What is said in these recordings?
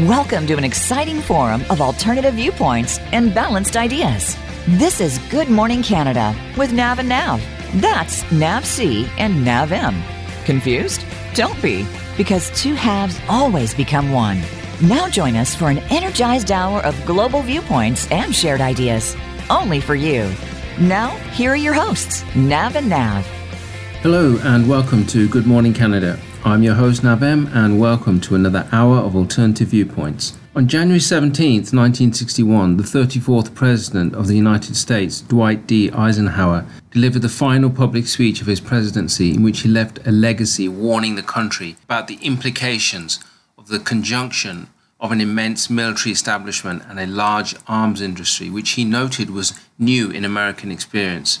Welcome to an exciting forum of alternative viewpoints and balanced ideas. This is Good Morning Canada with Nav and Nav. That's Nav C and Nav M. Confused? Don't be, because two halves always become one. Now join us for an energized hour of global viewpoints and shared ideas. Only for you. Now, here are your hosts, Nav and Nav. Hello, and welcome to Good Morning Canada. I'm your host Nav M, and welcome to another hour of alternative viewpoints. On January 17, 1961, the 34th President of the United States, Dwight D. Eisenhower, delivered the final public speech of his presidency in which he left a legacy warning the country about the implications of the conjunction of an immense military establishment and a large arms industry, which he noted was new in American experience.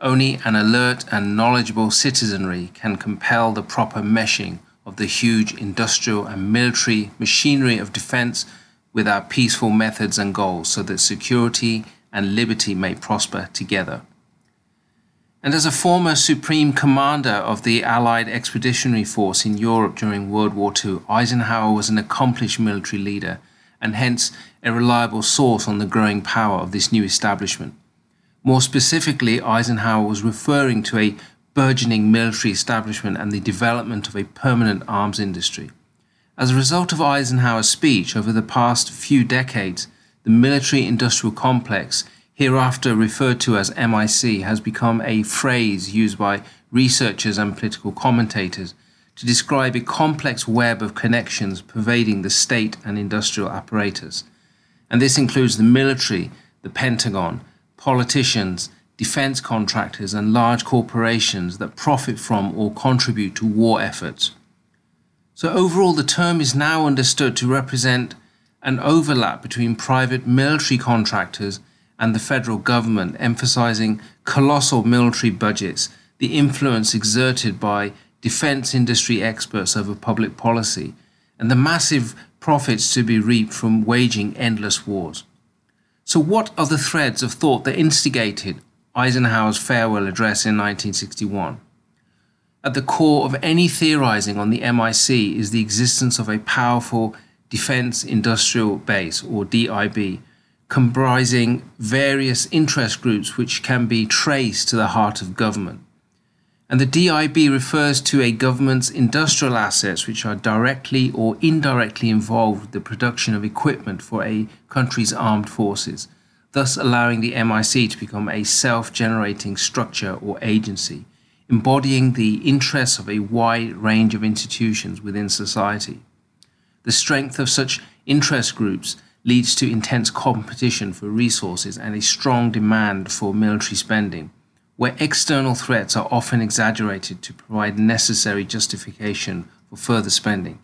Only an alert and knowledgeable citizenry can compel the proper meshing of the huge industrial and military machinery of defense with our peaceful methods and goals so that security and liberty may prosper together. And as a former supreme commander of the Allied Expeditionary Force in Europe during World War II, Eisenhower was an accomplished military leader and hence a reliable source on the growing power of this new establishment. More specifically, Eisenhower was referring to a burgeoning military establishment and the development of a permanent arms industry. As a result of Eisenhower's speech over the past few decades, the military industrial complex, hereafter referred to as MIC, has become a phrase used by researchers and political commentators to describe a complex web of connections pervading the state and industrial apparatus. And this includes the military, the Pentagon, politicians, defense contractors, and large corporations that profit from or contribute to war efforts. So, overall, the term is now understood to represent an overlap between private military contractors and the federal government, emphasizing colossal military budgets, the influence exerted by defense industry experts over public policy, and the massive profits to be reaped from waging endless wars. So, what are the threads of thought that instigated Eisenhower's farewell address in 1961? At the core of any theorizing on the MIC is the existence of a powerful defense industrial base, or DIB, comprising various interest groups which can be traced to the heart of government. And the DIB refers to a government's industrial assets which are directly or indirectly involved with the production of equipment for a country's armed forces, thus allowing the MIC to become a self generating structure or agency, embodying the interests of a wide range of institutions within society. The strength of such interest groups leads to intense competition for resources and a strong demand for military spending where external threats are often exaggerated to provide necessary justification for further spending.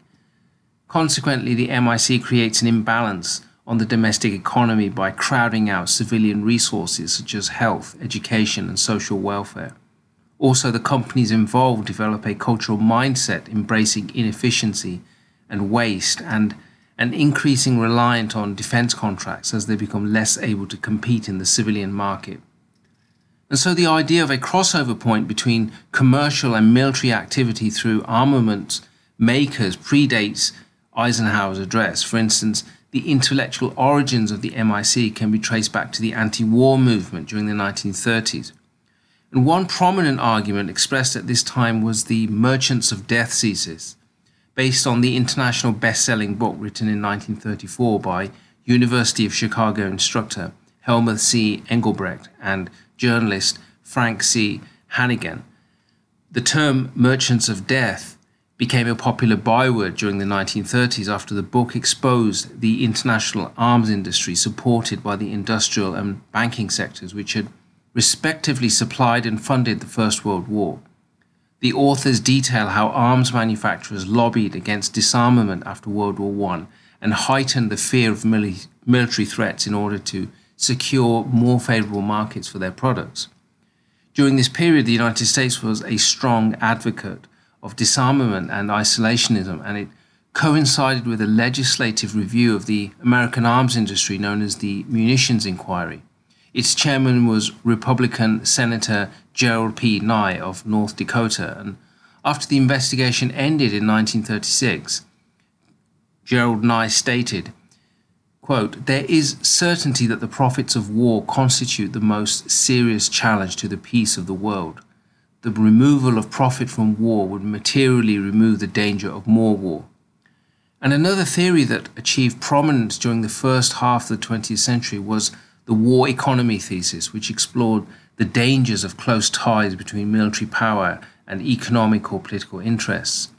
Consequently, the MIC creates an imbalance on the domestic economy by crowding out civilian resources such as health, education, and social welfare. Also, the companies involved develop a cultural mindset embracing inefficiency and waste and an increasing reliance on defense contracts as they become less able to compete in the civilian market. And so the idea of a crossover point between commercial and military activity through armament makers predates Eisenhower's address. For instance, the intellectual origins of the MIC can be traced back to the anti war movement during the 1930s. And one prominent argument expressed at this time was the Merchants of Death thesis, based on the international best selling book written in 1934 by University of Chicago instructor Helmut C. Engelbrecht and journalist Frank C. Hanighen. The term merchants of death became a popular byword during the 1930s after the book exposed the international arms industry supported by the industrial and banking sectors, which had respectively supplied and funded the First World War. The authors detail how arms manufacturers lobbied against disarmament after World War I and heightened the fear of military threats in order to secure more favorable markets for their products. During this period, the United States was a strong advocate of disarmament and isolationism, and it coincided with a legislative review of the American arms industry known as the Munitions Inquiry. Its chairman was Republican Senator Gerald P. Nye of North Dakota, and after the investigation ended in 1936, Gerald Nye stated, quote, There is certainty that the profits of war constitute the most serious challenge to the peace of the world. The removal of profit from war would materially remove the danger of more war. And another theory that achieved prominence during the first half of the 20th century was the war economy thesis, which explored the dangers of close ties between military power and economic or political interests.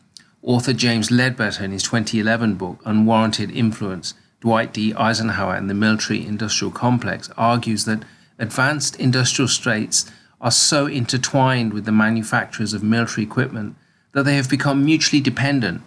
Author James Ledbetter, in his 2011 book, Unwarranted Influence Dwight D. Eisenhower and the Military Industrial Complex, argues that advanced industrial states are so intertwined with the manufacturers of military equipment that they have become mutually dependent.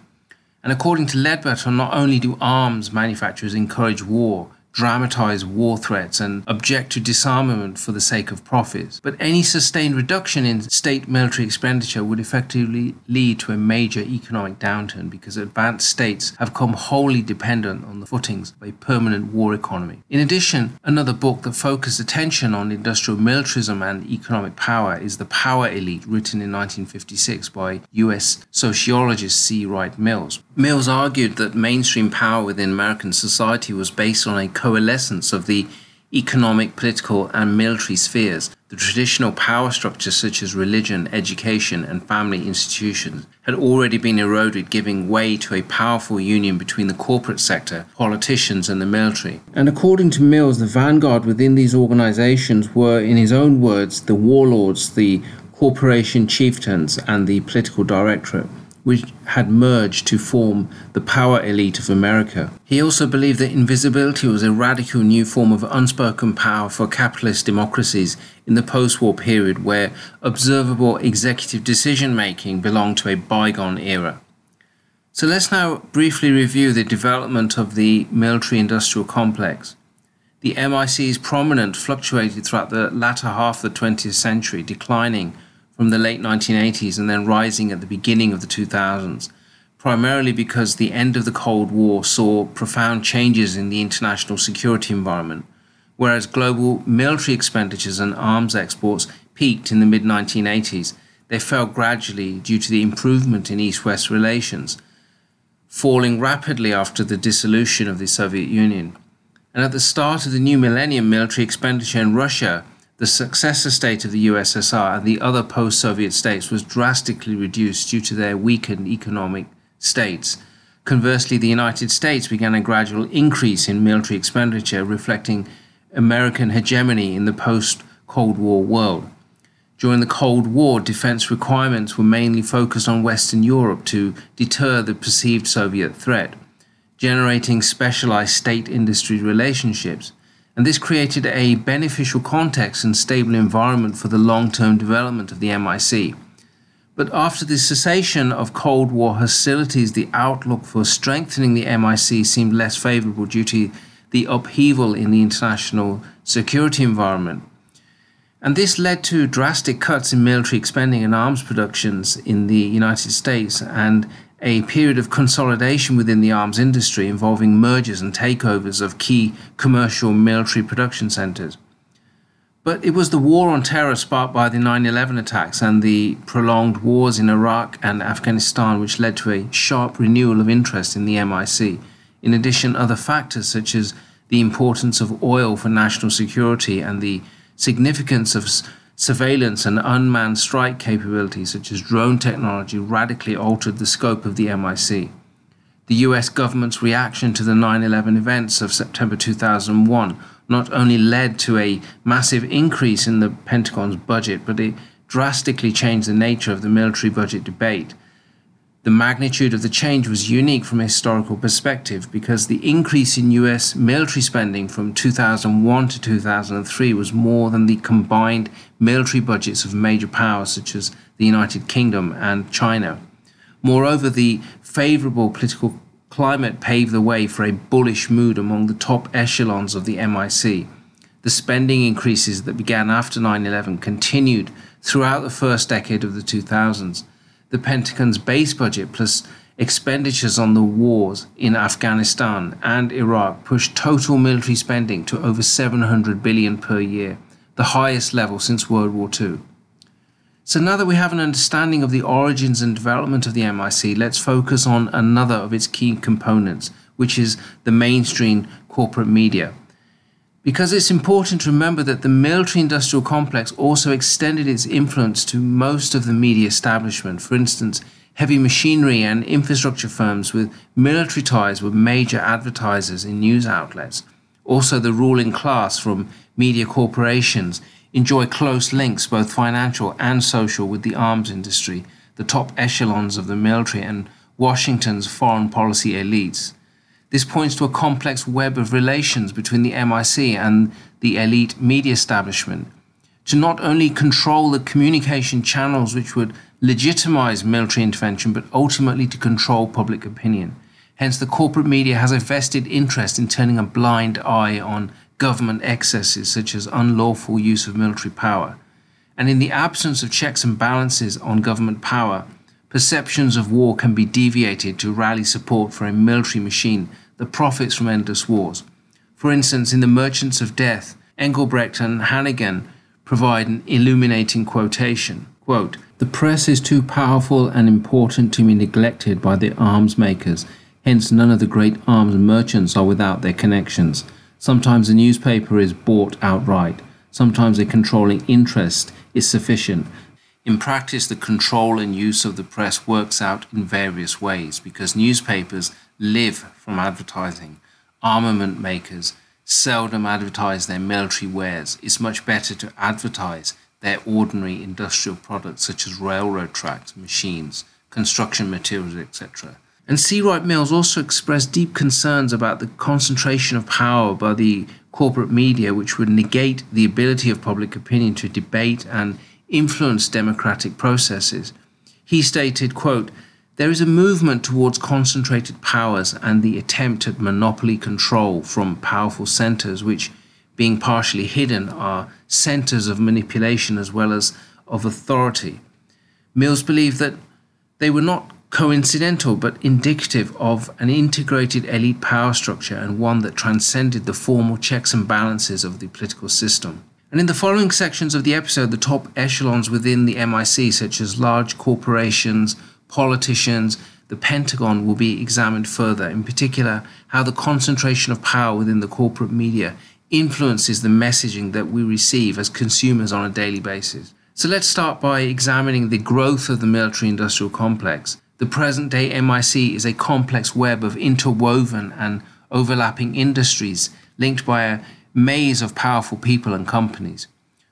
And according to Ledbetter, not only do arms manufacturers encourage war, dramatize war threats and object to disarmament for the sake of profits. But any sustained reduction in state military expenditure would effectively lead to a major economic downturn because advanced states have come wholly dependent on the footings of a permanent war economy. In addition, another book that focused attention on industrial militarism and economic power is The Power Elite, written in 1956 by US sociologist C. Wright Mills. Mills argued that mainstream power within American society was based on a coalescence of the economic, political, and military spheres, the traditional power structures such as religion, education, and family institutions had already been eroded, giving way to a powerful union between the corporate sector, politicians, and the military. And according to Mills, the vanguard within these organizations were, in his own words, the warlords, the corporation chieftains, and the political directorate which had merged to form the power elite of America. He also believed that invisibility was a radical new form of unspoken power for capitalist democracies in the post war period where observable executive decision making belonged to a bygone era. So let's now briefly review the development of the military industrial complex. The MIC's prominence fluctuated throughout the latter half of the 20th century, declining from the late 1980s and then rising at the beginning of the 2000s, primarily because the end of the Cold War saw profound changes in the international security environment, whereas global military expenditures and arms exports peaked in the mid 1980s. They fell gradually due to the improvement in East West relations, falling rapidly after the dissolution of the Soviet Union. And at the start of the new millennium, military expenditure in Russia the successor state of the USSR and the other post Soviet states was drastically reduced due to their weakened economic states. Conversely, the United States began a gradual increase in military expenditure, reflecting American hegemony in the post Cold War world. During the Cold War, defense requirements were mainly focused on Western Europe to deter the perceived Soviet threat, generating specialized state industry relationships and this created a beneficial context and stable environment for the long term development of the MIC. But after the cessation of Cold War hostilities, the outlook for strengthening the MIC seemed less favorable due to the upheaval in the international security environment. And this led to drastic cuts in military spending and arms productions in the United States and a period of consolidation within the arms industry involving mergers and takeovers of key commercial military production centers. But it was the war on terror sparked by the 9 11 attacks and the prolonged wars in Iraq and Afghanistan which led to a sharp renewal of interest in the MIC. In addition, other factors such as the importance of oil for national security and the significance of surveillance and unmanned strike capabilities such as drone technology radically altered the scope of the MIC. The US government's reaction to the 9 11 events of September 2001 not only led to a massive increase in the Pentagon's budget, but it drastically changed the nature of the military budget debate the magnitude of the change was unique from a historical perspective because the increase in US military spending from 2001 to 2003 was more than the combined military budgets of major powers such as the United Kingdom and China. Moreover, the favorable political climate paved the way for a bullish mood among the top echelons of the MIC. The spending increases that began after 9 11 continued throughout the first decade of the 2000s. The Pentagon's base budget plus expenditures on the wars in Afghanistan and Iraq pushed total military spending to over 700 billion per year, the highest level since World War II. So now that we have an understanding of the origins and development of the MIC, let's focus on another of its key components, which is the mainstream corporate media. Because it's important to remember that the military industrial complex also extended its influence to most of the media establishment. For instance, heavy machinery and infrastructure firms with military ties were major advertisers in news outlets. Also, the ruling class from media corporations enjoy close links, both financial and social, with the arms industry, the top echelons of the military, and Washington's foreign policy elites. This points to a complex web of relations between the MIC and the elite media establishment to not only control the communication channels which would legitimize military intervention, but ultimately to control public opinion. Hence, the corporate media has a vested interest in turning a blind eye on government excesses such as unlawful use of military power. And in the absence of checks and balances on government power, perceptions of war can be deviated to rally support for a military machine that profits from endless wars. For instance, in The Merchants of Death, Engelbrecht and Hanighen provide an illuminating quotation. Quote, the press is too powerful and important to be neglected by the arms makers. Hence, none of the great arms merchants are without their connections. Sometimes a newspaper is bought outright. Sometimes a controlling interest is sufficient. In practice, the control and use of the press works out in various ways because newspapers live from advertising. Armament makers seldom advertise their military wares. It's much better to advertise their ordinary industrial products such as railroad tracks, machines, construction materials, etc. And C. Wright Mills also expressed deep concerns about the concentration of power by the corporate media, which would negate the ability of public opinion to debate and influence democratic processes. He stated, quote, there is a movement towards concentrated powers and the attempt at monopoly control from powerful centers, which being partially hidden, are centers of manipulation as well as of authority. Mills believed that they were not coincidental but indicative of an integrated elite power structure and one that transcended the formal checks and balances of the political system. And in the following sections of the episode, the top echelons within the MIC, such as large corporations, politicians, the Pentagon, will be examined further, in particular, how the concentration of power within the corporate media influences the messaging that we receive as consumers on a daily basis. So let's start by examining the growth of the military industrial complex. The present day MIC is a complex web of interwoven and overlapping industries linked by a maze of powerful people and companies.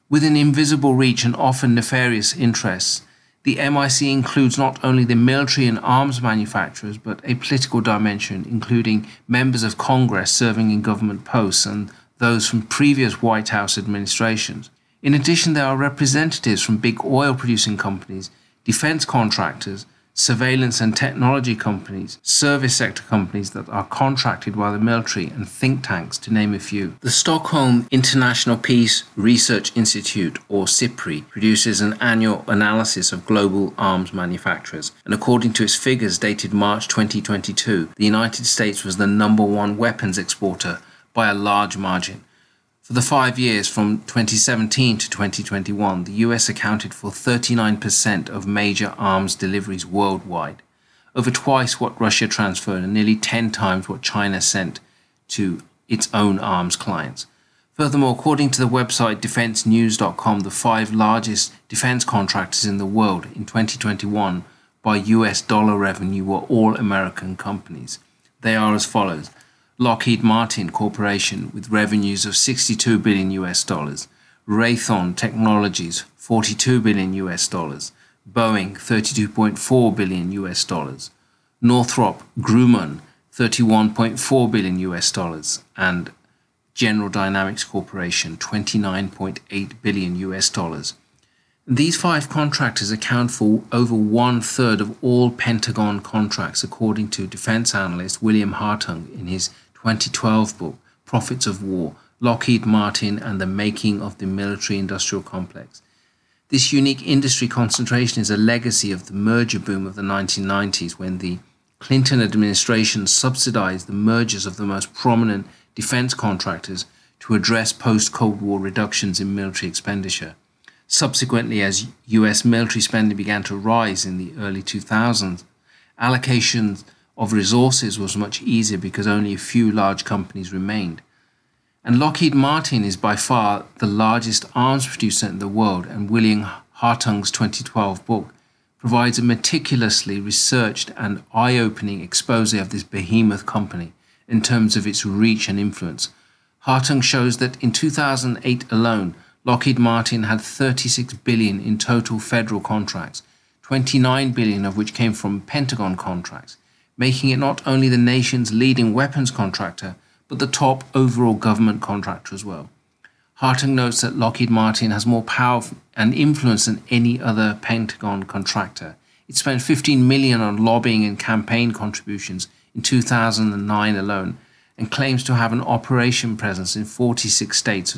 With an invisible reach and often nefarious interests, the MIC includes not only the military and arms manufacturers, but a political dimension, including members of Congress serving in government posts and those from previous White House administrations. In addition, there are representatives from big oil producing companies, defense contractors, surveillance and technology companies, service sector companies that are contracted by the military, and think tanks, to name a few. The Stockholm International Peace Research Institute, or SIPRI, produces an annual analysis of global arms manufacturers, and according to its figures dated March 2022, the United States was the number one weapons exporter by a large margin. For the five years from 2017 to 2021, the US accounted for 39% of major arms deliveries worldwide, over twice what Russia transferred and nearly 10 times what China sent to its own arms clients. Furthermore, according to the website defensenews.com, the five largest defense contractors in the world in 2021 by US dollar revenue were all American companies. They are as follows Lockheed Martin Corporation with revenues of 62 billion US dollars, Raytheon Technologies 42 billion US dollars, Boeing 32.4 billion US dollars, Northrop Grumman 31.4 billion US dollars, and General Dynamics Corporation 29.8 billion US dollars. These five contractors account for over one third of all Pentagon contracts, according to defense analyst William Hartung in his 2012 book, Profits of War Lockheed Martin, and the making of the military industrial complex. This unique industry concentration is a legacy of the merger boom of the 1990s when the Clinton administration subsidized the mergers of the most prominent defense contractors to address post Cold War reductions in military expenditure. Subsequently, as US military spending began to rise in the early 2000s, allocation of resources was much easier because only a few large companies remained. And Lockheed Martin is by far the largest arms producer in the world, and William Hartung's 2012 book provides a meticulously researched and eye opening expose of this behemoth company in terms of its reach and influence. Hartung shows that in 2008 alone, Lockheed Martin had 36 billion in total federal contracts, 29 billion of which came from Pentagon contracts, making it not only the nation's leading weapons contractor, but the top overall government contractor as well. Hartung notes that Lockheed Martin has more power and influence than any other Pentagon contractor. It spent 15 million on lobbying and campaign contributions in 2009 alone and claims to have an operation presence in 46 states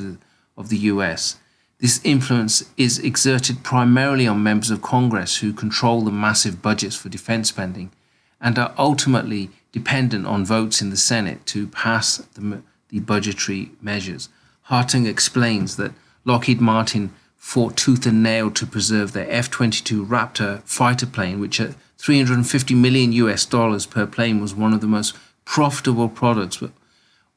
of the US. This influence is exerted primarily on members of Congress who control the massive budgets for defense spending and are ultimately dependent on votes in the Senate to pass the, the budgetary measures. Hartung explains that Lockheed Martin fought tooth and nail to preserve their F 22 Raptor fighter plane, which at 350 million US dollars per plane was one of the most profitable products, but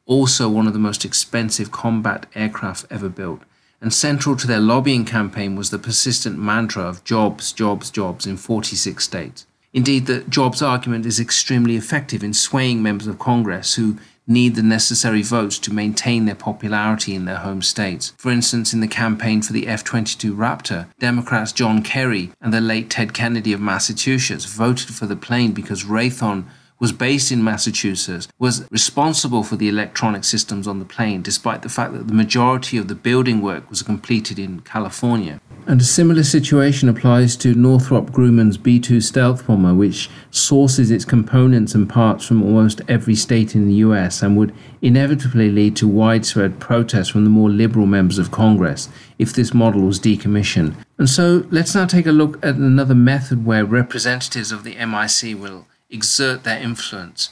also one of the most expensive combat aircraft ever built. And central to their lobbying campaign was the persistent mantra of jobs, jobs, jobs in 46 states. Indeed, the jobs argument is extremely effective in swaying members of Congress who need the necessary votes to maintain their popularity in their home states. For instance, in the campaign for the F 22 Raptor, Democrats John Kerry and the late Ted Kennedy of Massachusetts voted for the plane because Raytheon was based in Massachusetts, was responsible for the electronic systems on the plane, despite the fact that the majority of the building work was completed in California. And a similar situation applies to Northrop Grumman's B 2 stealth bomber, which sources its components and parts from almost every state in the US and would inevitably lead to widespread protests from the more liberal members of Congress if this model was decommissioned. And so let's now take a look at another method where representatives of the MIC will exert their influence.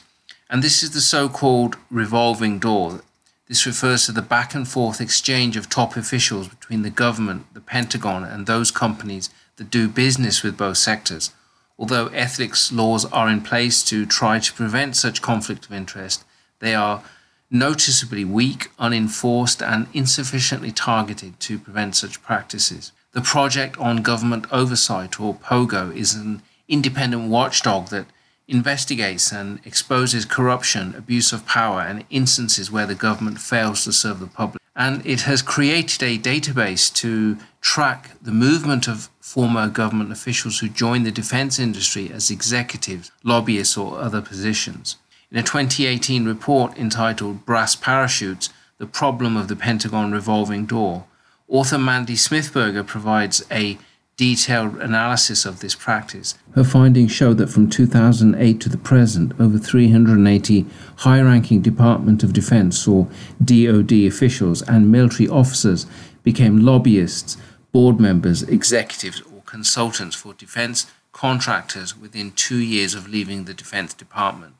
And this is the so called revolving door. This refers to the back and forth exchange of top officials between the government, the Pentagon, and those companies that do business with both sectors. Although ethics laws are in place to try to prevent such conflict of interest, they are noticeably weak, unenforced, and insufficiently targeted to prevent such practices. The Project on Government Oversight, or POGO, is an independent watchdog that investigates and exposes corruption, abuse of power, and instances where the government fails to serve the public. And it has created a database to track the movement of former government officials who joined the defense industry as executives, lobbyists, or other positions. In a 2018 report entitled Brass Parachutes The Problem of the Pentagon Revolving Door, author Mandy Smithberger provides a detailed analysis of this practice. Her findings show that from 2008 to the present, over 380 high ranking Department of Defense or DoD officials and military officers became lobbyists, board members, executives, or consultants for defense contractors within two years of leaving the Defense Department.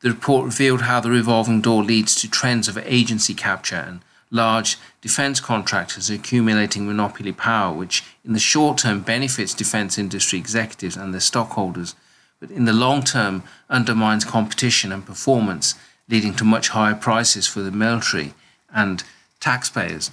The report revealed how the revolving door leads to trends of agency capture and large defense contractors accumulating monopoly power, which in the short term benefits defense industry executives and their stockholders, but in the long term undermines competition and performance, leading to much higher prices for the military and taxpayers.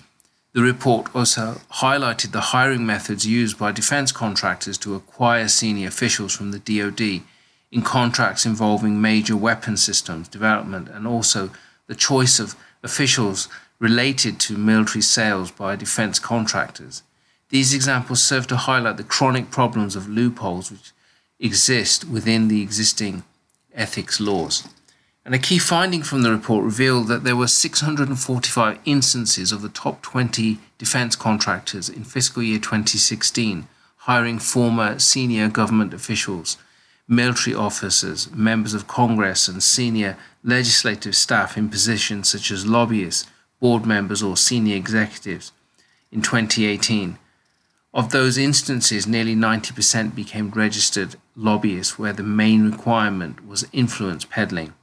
The report also highlighted the hiring methods used by defense contractors to acquire senior officials from the DoD in contracts involving major weapon systems development and also the choice of officials related to military sales by defense contractors. These examples serve to highlight the chronic problems of loopholes which exist within the existing ethics laws. And a key finding from the report revealed that there were 645 instances of the top 20 defense contractors in fiscal year 2016 hiring former senior government officials, military officers, members of Congress, and senior legislative staff in positions such as lobbyists board members or senior executives in 2018. Of those instances, nearly 90% became registered lobbyists, where the main requirement was influence peddling.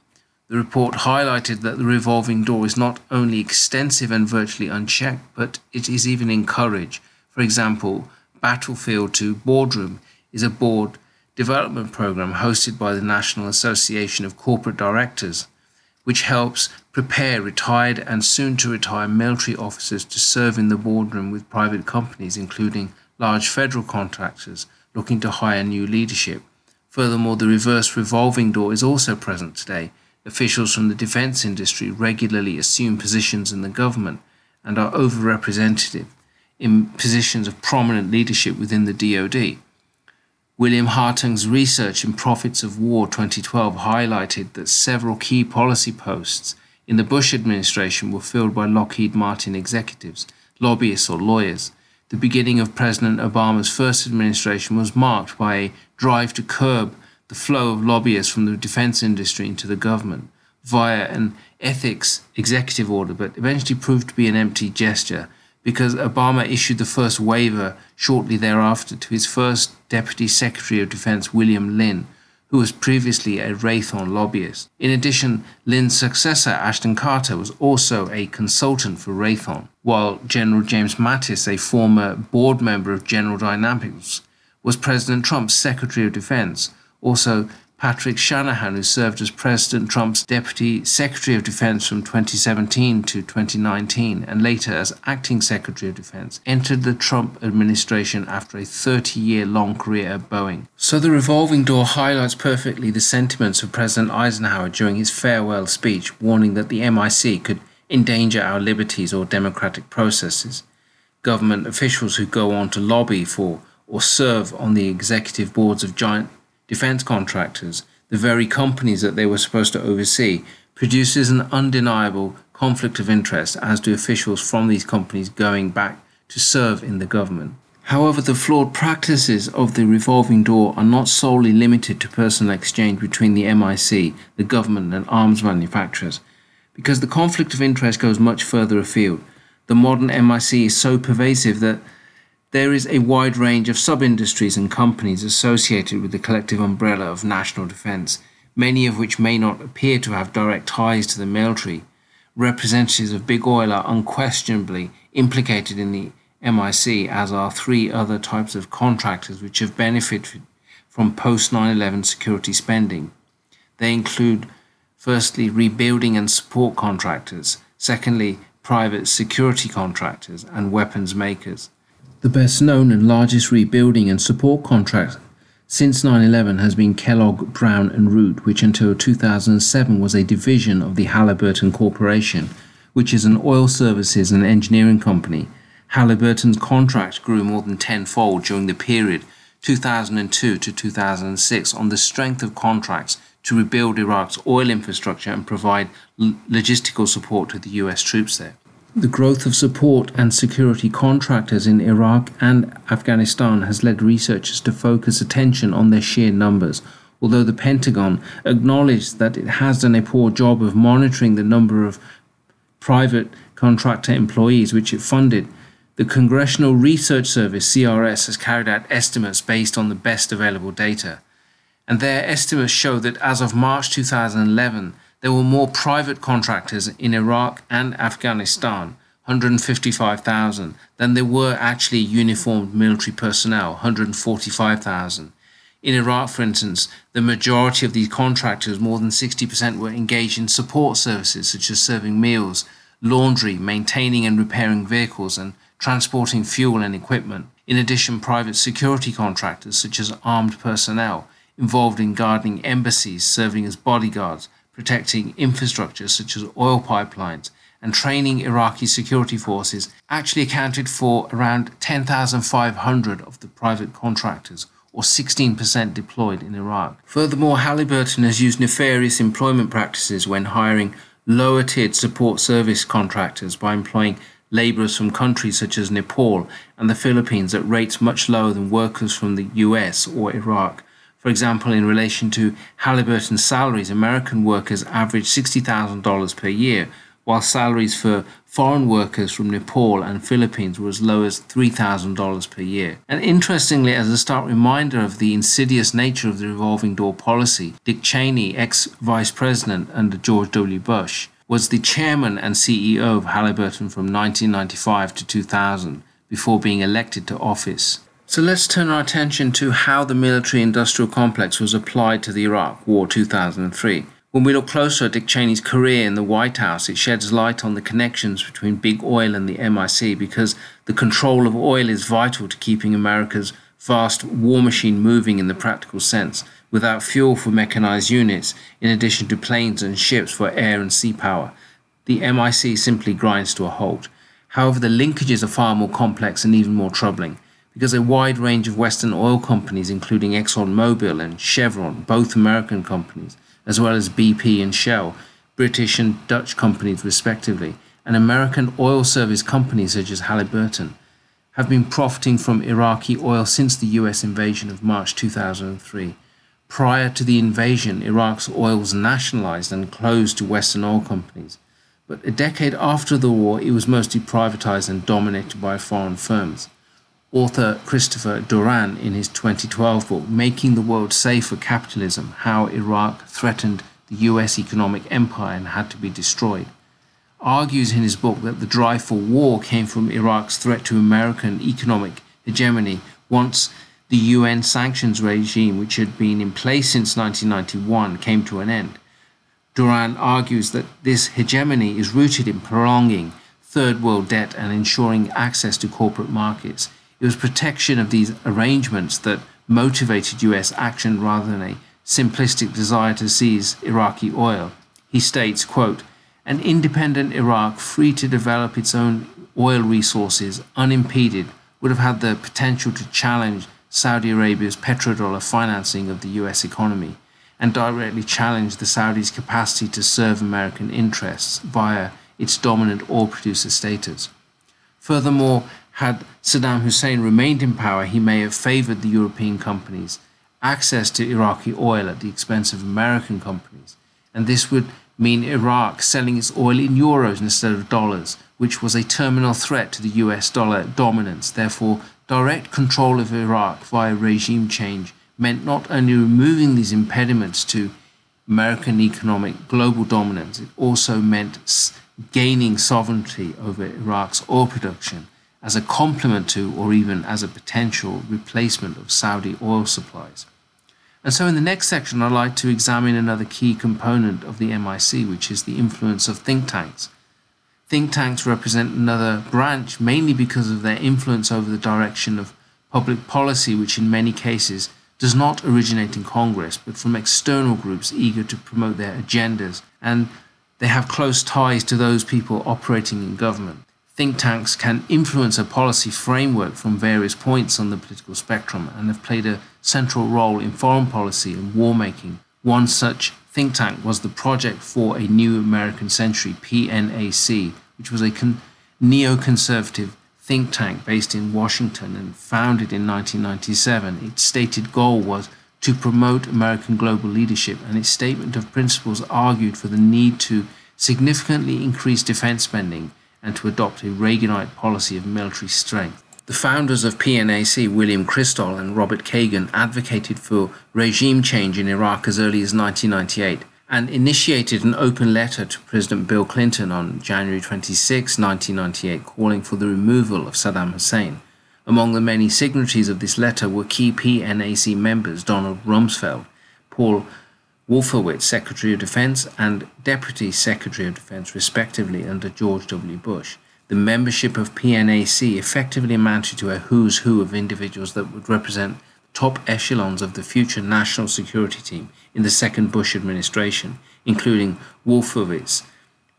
The report highlighted that the revolving door is not only extensive and virtually unchecked, but it is even encouraged. For example, Battlefield to Boardroom is a board development program hosted by the National Association of Corporate Directors, which helps prepare retired and soon to retire military officers to serve in the boardroom with private companies, including large federal contractors looking to hire new leadership. Furthermore, the reverse revolving door is also present today. Officials from the defense industry regularly assume positions in the government and are overrepresented in positions of prominent leadership within the DoD. William Hartung's research in Profits of War 2012 highlighted that several key policy posts in the Bush administration were filled by Lockheed Martin executives, lobbyists, or lawyers. The beginning of President Obama's first administration was marked by a drive to curb the flow of lobbyists from the defense industry into the government via an ethics executive order, but eventually proved to be an empty gesture because Obama issued the first waiver shortly thereafter to his first Deputy Secretary of Defense, William Lynn, who was previously a Raytheon lobbyist. In addition, Lynn's successor, Ashton Carter, was also a consultant for Raytheon, while General James Mattis, a former board member of General Dynamics, was President Trump's Secretary of Defense. Also, Patrick Shanahan, who served as President Trump's Deputy Secretary of Defense from 2017 to 2019 and later as Acting Secretary of Defense, entered the Trump administration after a 30 year long career at Boeing. So the revolving door highlights perfectly the sentiments of President Eisenhower during his farewell speech, warning that the MIC could endanger our liberties or democratic processes. Government officials who go on to lobby for or serve on the executive boards of giant defense contractors, the very companies that they were supposed to oversee, produces an undeniable conflict of interest as do officials from these companies going back to serve in the government. However, the flawed practices of the revolving door are not solely limited to personal exchange between the MIC, the government, and arms manufacturers, because the conflict of interest goes much further afield. The modern MIC is so pervasive that there is a wide range of sub industries and companies associated with the collective umbrella of national defense, many of which may not appear to have direct ties to the military. Representatives of big oil are unquestionably implicated in the MIC, as are three other types of contractors which have benefited from post 9 11 security spending. They include, firstly, rebuilding and support contractors, secondly, private security contractors, and weapons makers. The best known and largest rebuilding and support contract since 9 11 has been Kellogg, Brown and Root, which until 2007 was a division of the Halliburton Corporation, which is an oil services and engineering company. Halliburton's contract grew more than tenfold during the period 2002 to 2006 on the strength of contracts to rebuild Iraq's oil infrastructure and provide logistical support to the US troops there. The growth of support and security contractors in Iraq and Afghanistan has led researchers to focus attention on their sheer numbers, although the Pentagon acknowledged that it has done a poor job of monitoring the number of private contractor employees which it funded. The Congressional Research Service, CRS, has carried out estimates based on the best available data. And their estimates show that as of March 2011, there were more private contractors in Iraq and Afghanistan, 155,000, than there were actually uniformed military personnel, 145,000. In Iraq, for instance, the majority of these contractors, more than 60%, were engaged in support services such as serving meals, laundry, maintaining and repairing vehicles, and transporting fuel and equipment. In addition, private security contractors, such as armed personnel, involved in guarding embassies, serving as bodyguards, protecting infrastructure such as oil pipelines, and training Iraqi security forces actually accounted for around 10,500 of the private contractors, or 16% deployed in Iraq. Furthermore, Halliburton has used nefarious employment practices when hiring lower tiered support service contractors by employing laborers from countries such as Nepal and the Philippines at rates much lower than workers from the US or Iraq. For example, in relation to Halliburton's salaries, American workers average $60,000 per year, while salaries for foreign workers from Nepal and Philippines were as low as $3,000 per year. And interestingly, as a stark reminder of the insidious nature of the revolving door policy, Dick Cheney, ex vice president under George W. Bush, was the chairman and CEO of Halliburton from 1995 to 2000 before being elected to office. So let's turn our attention to how the military industrial complex was applied to the Iraq War 2003. When we look closer at Dick Cheney's career in the White House, it sheds light on the connections between big oil and the MIC because the control of oil is vital to keeping America's vast war machine moving in the practical sense, without fuel for mechanized units, in addition to planes and ships for air and sea power. The MIC simply grinds to a halt. However, the linkages are far more complex and even more troubling because a wide range of Western oil companies, including ExxonMobil and Chevron, both American companies, as well as BP and Shell, British and Dutch companies respectively, and American oil service companies such as Halliburton, have been profiting from Iraqi oil since the US invasion of March 2003. Prior to the invasion, Iraq's oil was nationalized and closed to Western oil companies. But a decade after the war, it was mostly privatized and dominated by foreign firms author Christopher Doran in his 2012 book, Making the World Safe for Capitalism How Iraq Threatened the US Economic Empire and Had to Be Destroyed, argues in his book that the drive for war came from Iraq's threat to American economic hegemony once the UN sanctions regime, which had been in place since 1991, came to an end. Doran argues that this hegemony is rooted in prolonging third world debt and ensuring access to corporate markets it was protection of these arrangements that motivated US action rather than a simplistic desire to seize Iraqi oil. He states, quote, an independent Iraq free to develop its own oil resources unimpeded would have had the potential to challenge Saudi Arabia's petrodollar financing of the US economy and directly challenge the Saudis' capacity to serve American interests via its dominant oil producer status. Furthermore, had Saddam Hussein remained in power, he may have favored the European companies access to Iraqi oil at the expense of American companies. And this would mean Iraq selling its oil in euros instead of dollars, which was a terminal threat to the US dollar dominance. Therefore, direct control of Iraq via regime change meant not only removing these impediments to American economic global dominance, it also meant gaining sovereignty over Iraq's oil production as a complement to or even as a potential replacement of Saudi oil supplies. And so, in the next section, I'd like to examine another key component of the MIC, which is the influence of think tanks. Think tanks represent another branch mainly because of their influence over the direction of public policy, which in many cases does not originate in Congress, but from external groups eager to promote their agendas, and they have close ties to those people operating in government think tanks can influence a policy framework from various points on the political spectrum and have played a central role in foreign policy and war making. One such think tank was the Project for a New American Century, PNAC, which was a con- neoconservative think tank based in Washington and founded in 1997. Its stated goal was to promote American global leadership, and its statement of principles argued for the need to significantly increase defense spending and to adopt a Reaganite policy of military strength. The founders of PNAC, William Kristol and Robert Kagan, advocated for regime change in Iraq as early as 1998 and initiated an open letter to President Bill Clinton on January 26, 1998, calling for the removal of Saddam Hussein. Among the many signatories of this letter were key PNAC members Donald Rumsfeld, Paul Wolfowitz, Secretary of Defense, and Deputy Secretary of Defense, respectively, under George W. Bush. The membership of PNAC effectively amounted to a who's who of individuals that would represent top echelons of the future national security team in the second Bush administration, including Wolfowitz,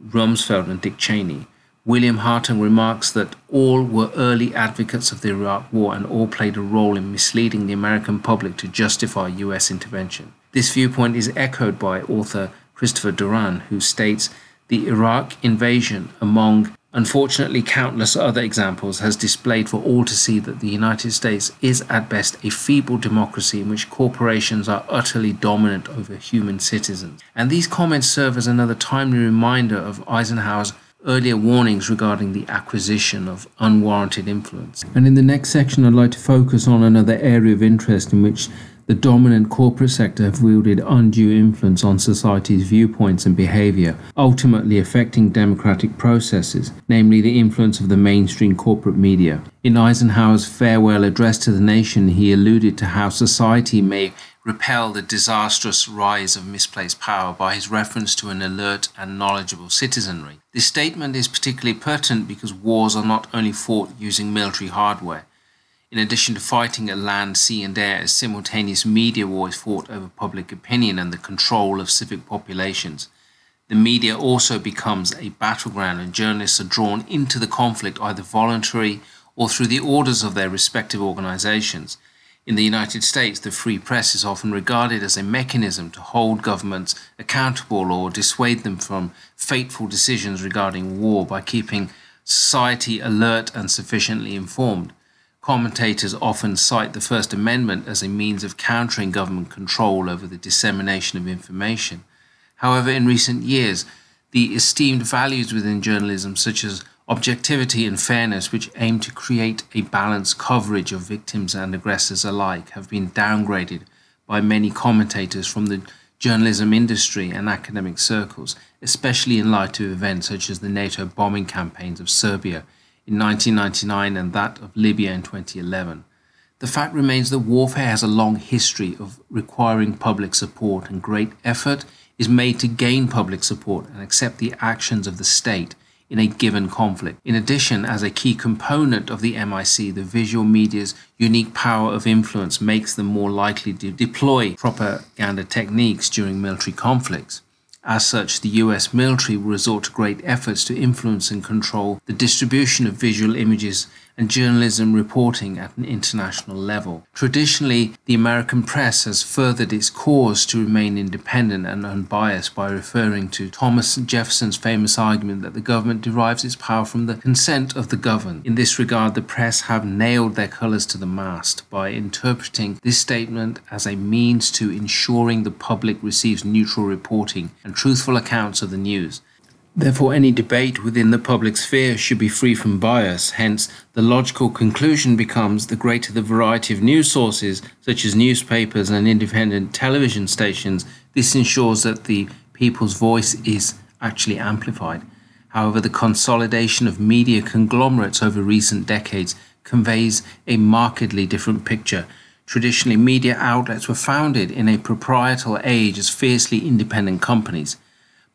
Rumsfeld, and Dick Cheney. William Hartung remarks that all were early advocates of the Iraq War and all played a role in misleading the American public to justify U.S. intervention. This viewpoint is echoed by author Christopher Doran, who states the Iraq invasion among Unfortunately, countless other examples has displayed for all to see that the United States is at best a feeble democracy in which corporations are utterly dominant over human citizens. And these comments serve as another timely reminder of Eisenhower's earlier warnings regarding the acquisition of unwarranted influence. And in the next section, I'd like to focus on another area of interest in which the dominant corporate sector have wielded undue influence on society's viewpoints and behavior, ultimately affecting democratic processes, namely the influence of the mainstream corporate media. In Eisenhower's farewell address to the nation, he alluded to how society may repel the disastrous rise of misplaced power by his reference to an alert and knowledgeable citizenry. This statement is particularly pertinent because wars are not only fought using military hardware, in addition to fighting at land, sea, and air, a simultaneous media war is fought over public opinion and the control of civic populations. The media also becomes a battleground, and journalists are drawn into the conflict either voluntarily or through the orders of their respective organizations. In the United States, the free press is often regarded as a mechanism to hold governments accountable or dissuade them from fateful decisions regarding war by keeping society alert and sufficiently informed. Commentators often cite the First Amendment as a means of countering government control over the dissemination of information. However, in recent years, the esteemed values within journalism, such as objectivity and fairness, which aim to create a balanced coverage of victims and aggressors alike, have been downgraded by many commentators from the journalism industry and academic circles, especially in light of events such as the NATO bombing campaigns of Serbia in 1999 and that of Libya in 2011. The fact remains that warfare has a long history of requiring public support, and great effort is made to gain public support and accept the actions of the state in a given conflict. In addition, as a key component of the MIC, the visual media's unique power of influence makes them more likely to deploy propaganda techniques during military conflicts. As such, the US military will resort to great efforts to influence and control the distribution of visual images and journalism reporting at an international level. Traditionally, the American press has furthered its cause to remain independent and unbiased by referring to Thomas Jefferson's famous argument that the government derives its power from the consent of the governed. In this regard, the press have nailed their colors to the mast by interpreting this statement as a means to ensuring the public receives neutral reporting and truthful accounts of the news. Therefore, any debate within the public sphere should be free from bias. Hence, the logical conclusion becomes the greater the variety of news sources, such as newspapers and independent television stations, this ensures that the people's voice is actually amplified. However, the consolidation of media conglomerates over recent decades conveys a markedly different picture. Traditionally, media outlets were founded in a proprietorial age as fiercely independent companies.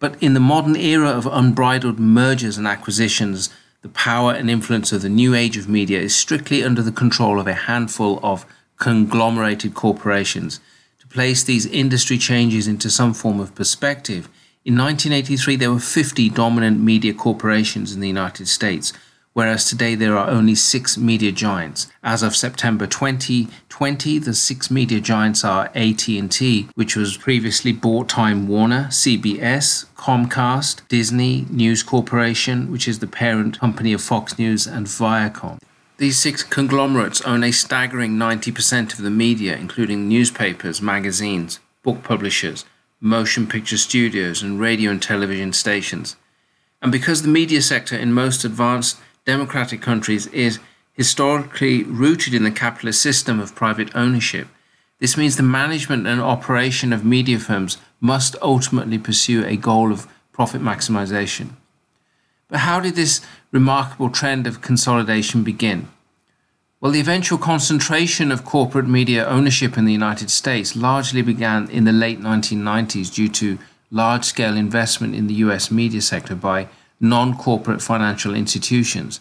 But in the modern era of unbridled mergers and acquisitions, the power and influence of the new age of media is strictly under the control of a handful of conglomerated corporations. To place these industry changes into some form of perspective, in 1983 there were 50 dominant media corporations in the United States, whereas today there are only six media giants. As of September 2020, the six media giants are AT&T, which was previously bought Time Warner, CBS, Comcast, Disney, News Corporation, which is the parent company of Fox News, and Viacom. These six conglomerates own a staggering 90% of the media, including newspapers, magazines, book publishers, motion picture studios, and radio and television stations. And because the media sector in most advanced democratic countries is historically rooted in the capitalist system of private ownership. This means the management and operation of media firms must ultimately pursue a goal of profit maximization. But how did this remarkable trend of consolidation begin? Well, the eventual concentration of corporate media ownership in the United States largely began in the late 1990s due to large scale investment in the US media sector by non corporate financial institutions,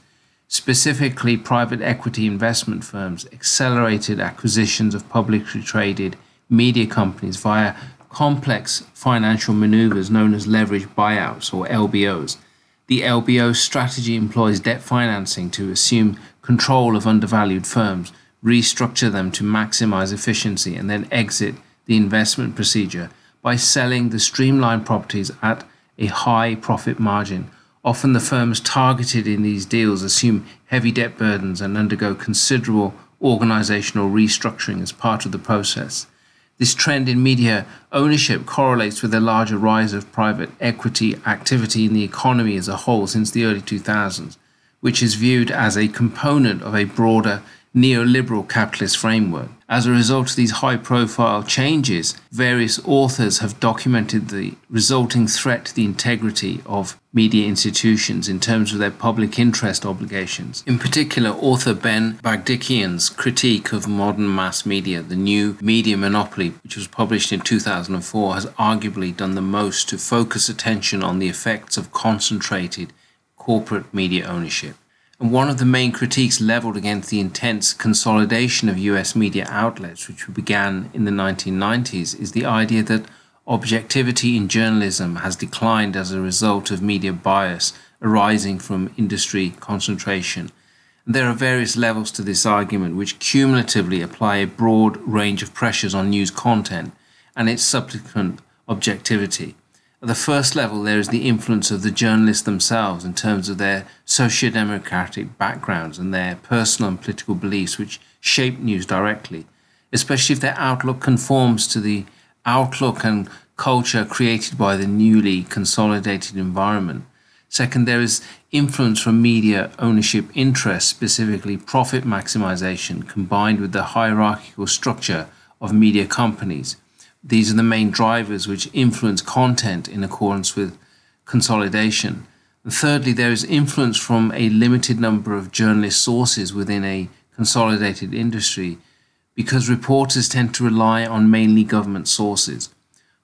specifically private equity investment firms, accelerated acquisitions of publicly traded media companies via complex financial maneuvers known as leverage buyouts or LBOs. The LBO strategy employs debt financing to assume control of undervalued firms, restructure them to maximize efficiency, and then exit the investment procedure by selling the streamlined properties at a high profit margin Often the firms targeted in these deals assume heavy debt burdens and undergo considerable organizational restructuring as part of the process. This trend in media ownership correlates with a larger rise of private equity activity in the economy as a whole since the early 2000s, which is viewed as a component of a broader neoliberal capitalist framework. As a result of these high profile changes, various authors have documented the resulting threat to the integrity of media institutions in terms of their public interest obligations. In particular, author Ben Bagdikian's critique of modern mass media, The New Media Monopoly, which was published in 2004, has arguably done the most to focus attention on the effects of concentrated corporate media ownership. One of the main critiques leveled against the intense consolidation of US media outlets, which began in the 1990s, is the idea that objectivity in journalism has declined as a result of media bias arising from industry concentration. And there are various levels to this argument which cumulatively apply a broad range of pressures on news content and its subsequent objectivity. At the first level, there is the influence of the journalists themselves in terms of their socio-democratic backgrounds and their personal and political beliefs, which shape news directly, especially if their outlook conforms to the outlook and culture created by the newly consolidated environment. Second, there is influence from media ownership interests, specifically profit maximization, combined with the hierarchical structure of media companies. These are the main drivers which influence content in accordance with consolidation. And thirdly, there is influence from a limited number of journalist sources within a consolidated industry because reporters tend to rely on mainly government sources.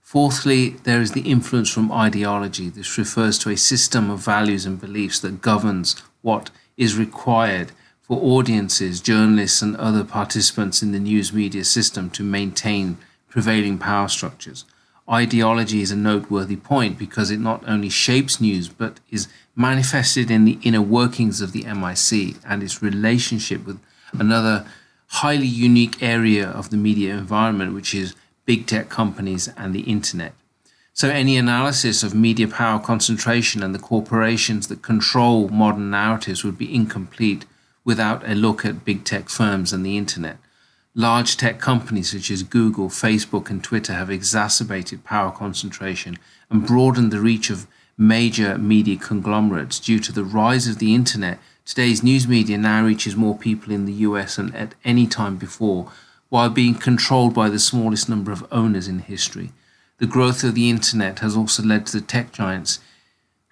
Fourthly, there is the influence from ideology. This refers to a system of values and beliefs that governs what is required for audiences, journalists, and other participants in the news media system to maintain prevailing power structures. Ideology is a noteworthy point because it not only shapes news but is manifested in the inner workings of the MIC and its relationship with another highly unique area of the media environment, which is big tech companies and the internet. So, any analysis of media power concentration and the corporations that control modern narratives would be incomplete without a look at big tech firms and the internet. Large tech companies such as Google, Facebook, and Twitter have exacerbated power concentration and broadened the reach of major media conglomerates. Due to the rise of the internet, today's news media now reaches more people in the US than at any time before, while being controlled by the smallest number of owners in history. The growth of the internet has also led to the tech giants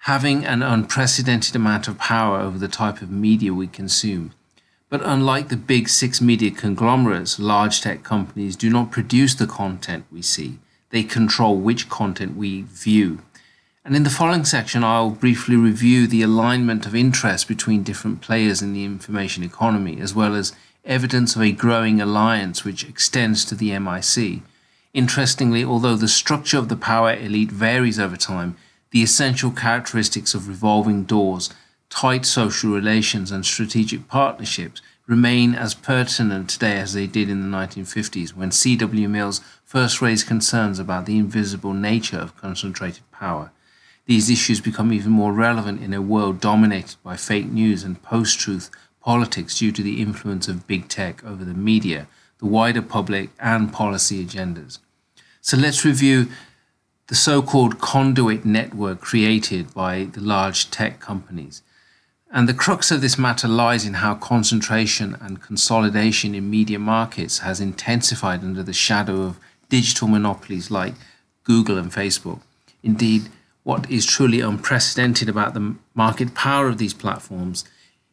having an unprecedented amount of power over the type of media we consume. But unlike the big six media conglomerates, large tech companies do not produce the content we see. They control which content we view. And in the following section, I'll briefly review the alignment of interest between different players in the information economy, as well as evidence of a growing alliance which extends to the MIC. Interestingly, although the structure of the power elite varies over time, the essential characteristics of revolving doors tight social relations and strategic partnerships remain as pertinent today as they did in the 1950s when C.W. Mills first raised concerns about the invisible nature of concentrated power. These issues become even more relevant in a world dominated by fake news and post truth politics due to the influence of big tech over the media, the wider public, and policy agendas. So let's review the so called conduit network created by the large tech companies. And the crux of this matter lies in how concentration and consolidation in media markets has intensified under the shadow of digital monopolies like Google and Facebook. Indeed, what is truly unprecedented about the market power of these platforms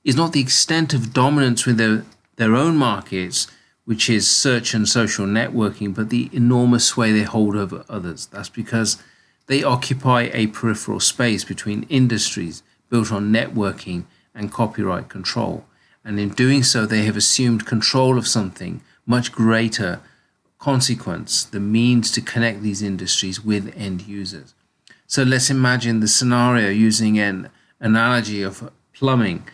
is not the extent of dominance within their, their own markets, which is search and social networking, but the enormous sway they hold over others. That's because they occupy a peripheral space between industries built on networking and copyright control. And in doing so, they have assumed control of something much greater consequence, the means to connect these industries with end users. So let's imagine the scenario using an analogy of plumbing.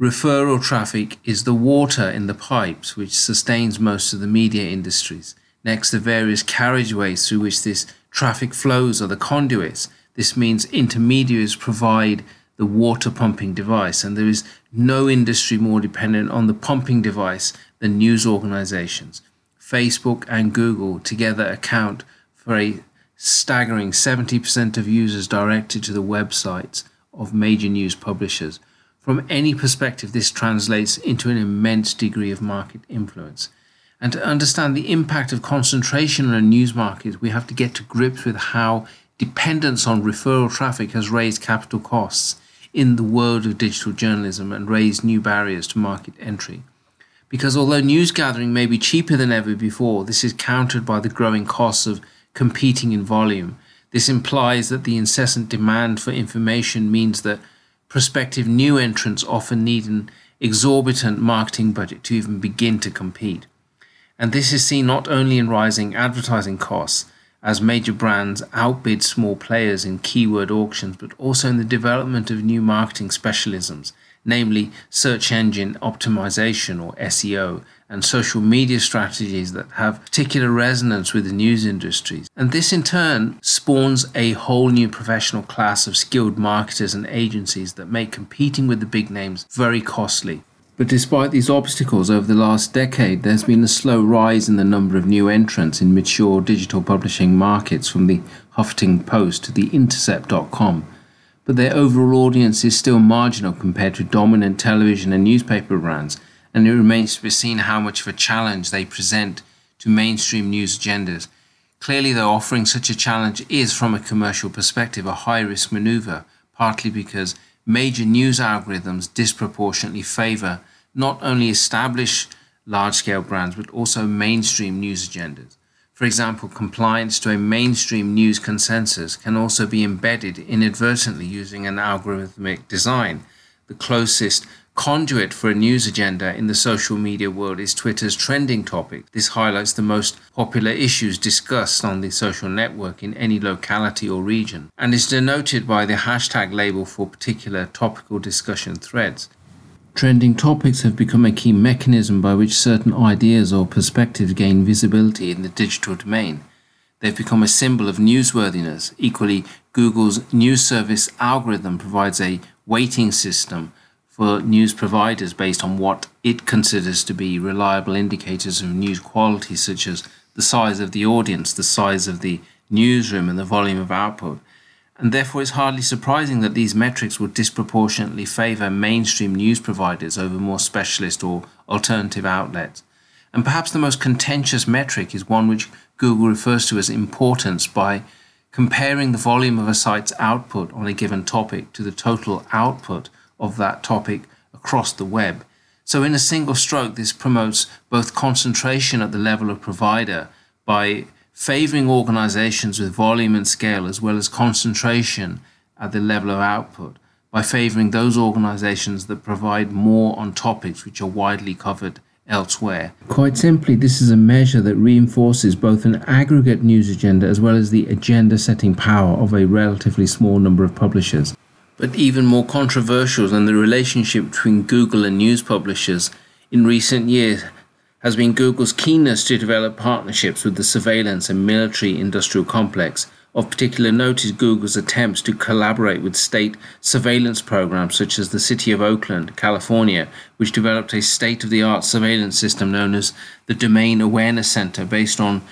Referral traffic is the water in the pipes which sustains most of the media industries. Next, the various carriageways through which this traffic flows are the conduits. This means intermediaries provide the water pumping device, and there is no industry more dependent on the pumping device than news organizations. Facebook and Google together account for a staggering 70% of users directed to the websites of major news publishers. From any perspective, this translates into an immense degree of market influence. And to understand the impact of concentration on a news market, we have to get to grips with how dependence on referral traffic has raised capital costs in the world of digital journalism and raise new barriers to market entry. Because although news gathering may be cheaper than ever before, this is countered by the growing costs of competing in volume. This implies that the incessant demand for information means that prospective new entrants often need an exorbitant marketing budget to even begin to compete. And this is seen not only in rising advertising costs, as major brands outbid small players in keyword auctions, but also in the development of new marketing specialisms, namely search engine optimization or SEO, and social media strategies that have particular resonance with the news industries. And this in turn spawns a whole new professional class of skilled marketers and agencies that make competing with the big names very costly. But despite these obstacles over the last decade, there's been a slow rise in the number of new entrants in mature digital publishing markets from the Huffington Post to the Intercept.com. But their overall audience is still marginal compared to dominant television and newspaper brands, and it remains to be seen how much of a challenge they present to mainstream news agendas. Clearly, though, offering such a challenge is, from a commercial perspective, a high risk maneuver, partly because major news algorithms disproportionately favor not only established large scale brands, but also mainstream news agendas. For example, compliance to a mainstream news consensus can also be embedded inadvertently using an algorithmic design. The closest conduit for a news agenda in the social media world is Twitter's trending topic. This highlights the most popular issues discussed on the social network in any locality or region and is denoted by the hashtag label for particular topical discussion threads. Trending topics have become a key mechanism by which certain ideas or perspectives gain visibility in the digital domain. They've become a symbol of newsworthiness. Equally, Google's news service algorithm provides a weighting system for news providers based on what it considers to be reliable indicators of news quality, such as the size of the audience, the size of the newsroom, and the volume of output. And therefore, it's hardly surprising that these metrics would disproportionately favor mainstream news providers over more specialist or alternative outlets. And perhaps the most contentious metric is one which Google refers to as importance by comparing the volume of a site's output on a given topic to the total output of that topic across the web. So, in a single stroke, this promotes both concentration at the level of provider by favoring organizations with volume and scale, as well as concentration at the level of output by favoring those organizations that provide more on topics which are widely covered elsewhere. Quite simply, this is a measure that reinforces both an aggregate news agenda as well as the agenda setting power of a relatively small number of publishers. But even more controversial than the relationship between Google and news publishers in recent years has been Google's keenness to develop partnerships with the surveillance and military industrial complex. Of particular note is Google's attempts to collaborate with state surveillance programs such as the City of Oakland, California, which developed a state of the art surveillance system known as the Domain Awareness Center based on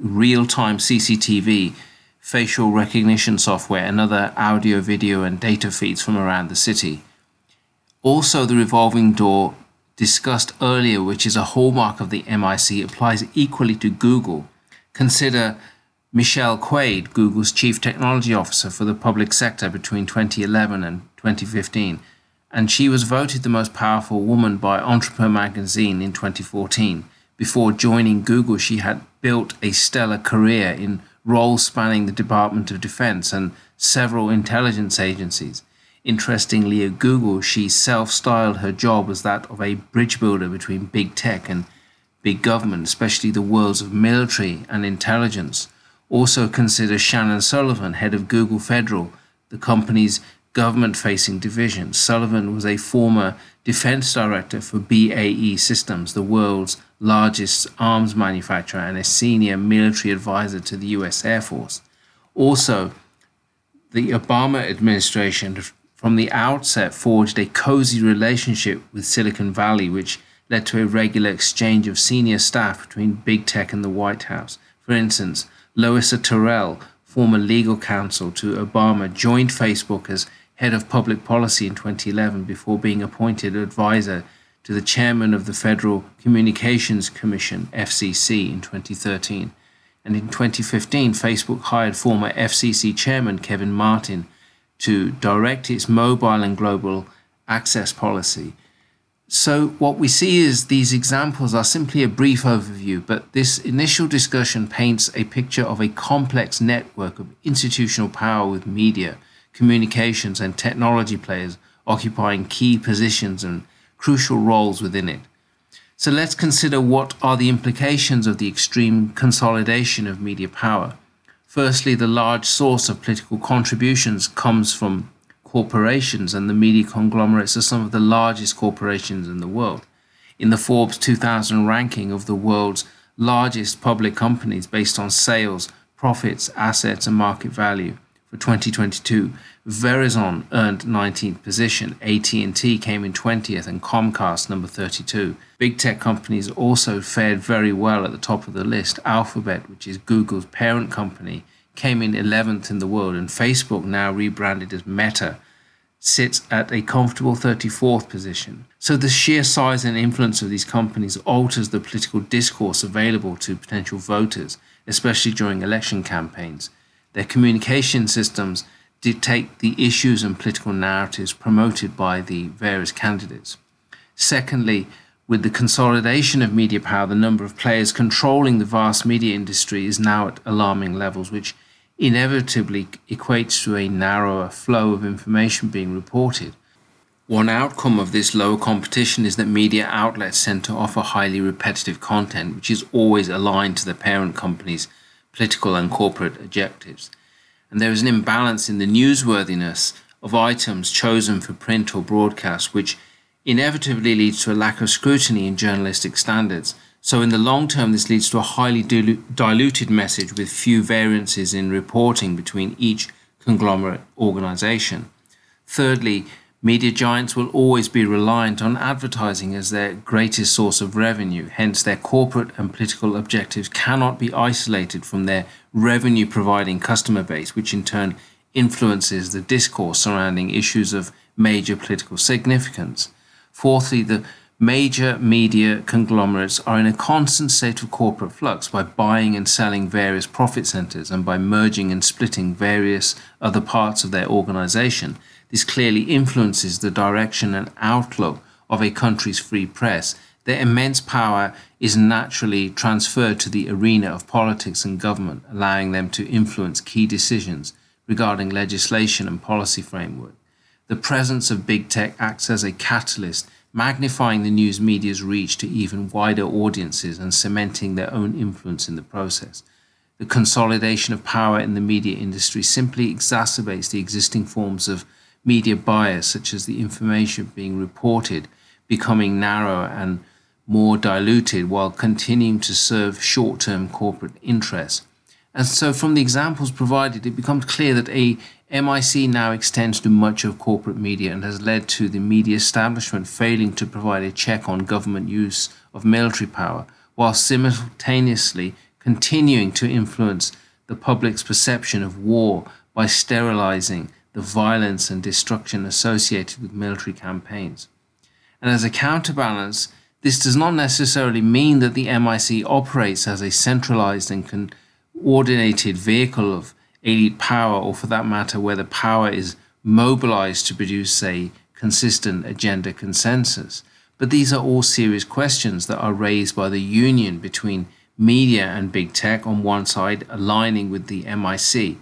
real time CCTV facial recognition software, and other audio, video, and data feeds from around the city. Also, the revolving door discussed earlier, which is a hallmark of the MIC, applies equally to Google. Consider Michele Quaid, Google's Chief Technology Officer for the public sector between 2011 and 2015, and she was voted the most powerful woman by Entrepreneur magazine in 2014. Before joining Google, she had built a stellar career in roles spanning the Department of Defense and several intelligence agencies. Interestingly, at Google, she self styled her job as that of a bridge builder between big tech and big government, especially the worlds of military and intelligence. Also, consider Shannon Sullivan, head of Google Federal, the company's government facing division. Sullivan was a former defense director for BAE Systems, the world's largest arms manufacturer and a senior military advisor to the US Air Force. Also, the Obama administration from the outset forged a cozy relationship with Silicon Valley, which led to a regular exchange of senior staff between big tech and the White House. For instance, Louisa Terrell, former legal counsel to Obama, joined Facebook as head of public policy in 2011 before being appointed advisor to the chairman of the Federal Communications Commission, FCC, in 2013. And in 2015, Facebook hired former FCC chairman Kevin Martin to direct its mobile and global access policy. So, what we see is these examples are simply a brief overview, but this initial discussion paints a picture of a complex network of institutional power with media, communications, and technology players occupying key positions and crucial roles within it. So, let's consider what are the implications of the extreme consolidation of media power. Firstly, the large source of political contributions comes from corporations, and the media conglomerates are some of the largest corporations in the world. In the Forbes 2000 ranking of the world's largest public companies based on sales, profits, assets, and market value for 2022, Verizon earned 19th position, AT&T came in 20th, and Comcast number 32. Big tech companies also fared very well at the top of the list. Alphabet, which is Google's parent company, came in 11th in the world, and Facebook, now rebranded as Meta, sits at a comfortable 34th position. So the sheer size and influence of these companies alters the political discourse available to potential voters, especially during election campaigns. Their communication systems dictate the issues and political narratives promoted by the various candidates. Secondly, with the consolidation of media power, the number of players controlling the vast media industry is now at alarming levels, which inevitably equates to a narrower flow of information being reported. One outcome of this lower competition is that media outlets tend to offer highly repetitive content, which is always aligned to the parent company's political and corporate objectives. And there is an imbalance in the newsworthiness of items chosen for print or broadcast, which inevitably leads to a lack of scrutiny in journalistic standards so, in the long term, this leads to a highly diluted message with few variances in reporting between each conglomerate organization. Thirdly, media giants will always be reliant on advertising as their greatest source of revenue, hence, their corporate and political objectives cannot be isolated from their revenue providing customer base, which in turn influences the discourse surrounding issues of major political significance. Fourthly, the Major media conglomerates are in a constant state of corporate flux by buying and selling various profit centers and by merging and splitting various other parts of their organization. This clearly influences the direction and outlook of a country's free press. Their immense power is naturally transferred to the arena of politics and government, allowing them to influence key decisions regarding legislation and policy framework. The presence of big tech acts as a catalyst magnifying the news media's reach to even wider audiences and cementing their own influence in the process. The consolidation of power in the media industry simply exacerbates the existing forms of media bias, such as the information being reported becoming narrower and more diluted while continuing to serve short term corporate interests. And so, from the examples provided, it becomes clear that a MIC now extends to much of corporate media and has led to the media establishment failing to provide a check on government use of military power, while simultaneously continuing to influence the public's perception of war by sterilizing the violence and destruction associated with military campaigns. And as a counterbalance, this does not necessarily mean that the MIC operates as a centralized and coordinated vehicle of elite power, or for that matter, where the power is mobilized to produce a consistent agenda consensus. But these are all serious questions that are raised by the union between media and big tech on one side, aligning with the MIC.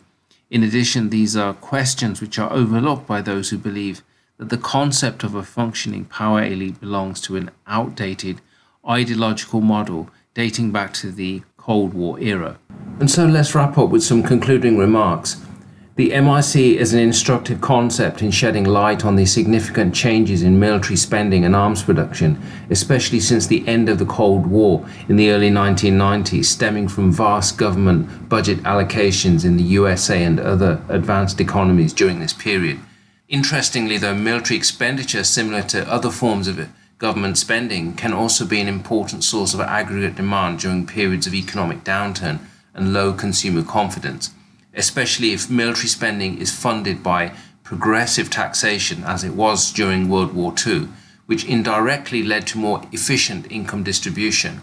In addition, these are questions which are overlooked by those who believe that the concept of a functioning power elite belongs to an outdated ideological model dating back to the Cold War era. And so let's wrap up with some concluding remarks. The MIC is an instructive concept in shedding light on the significant changes in military spending and arms production, especially since the end of the Cold War in the early 1990s, stemming from vast government budget allocations in the USA and other advanced economies during this period. Interestingly, though, military expenditure, similar to other forms of government spending, can also be an important source of aggregate demand during periods of economic downturn and low consumer confidence, especially if military spending is funded by progressive taxation, as it was during World War II, which indirectly led to more efficient income distribution.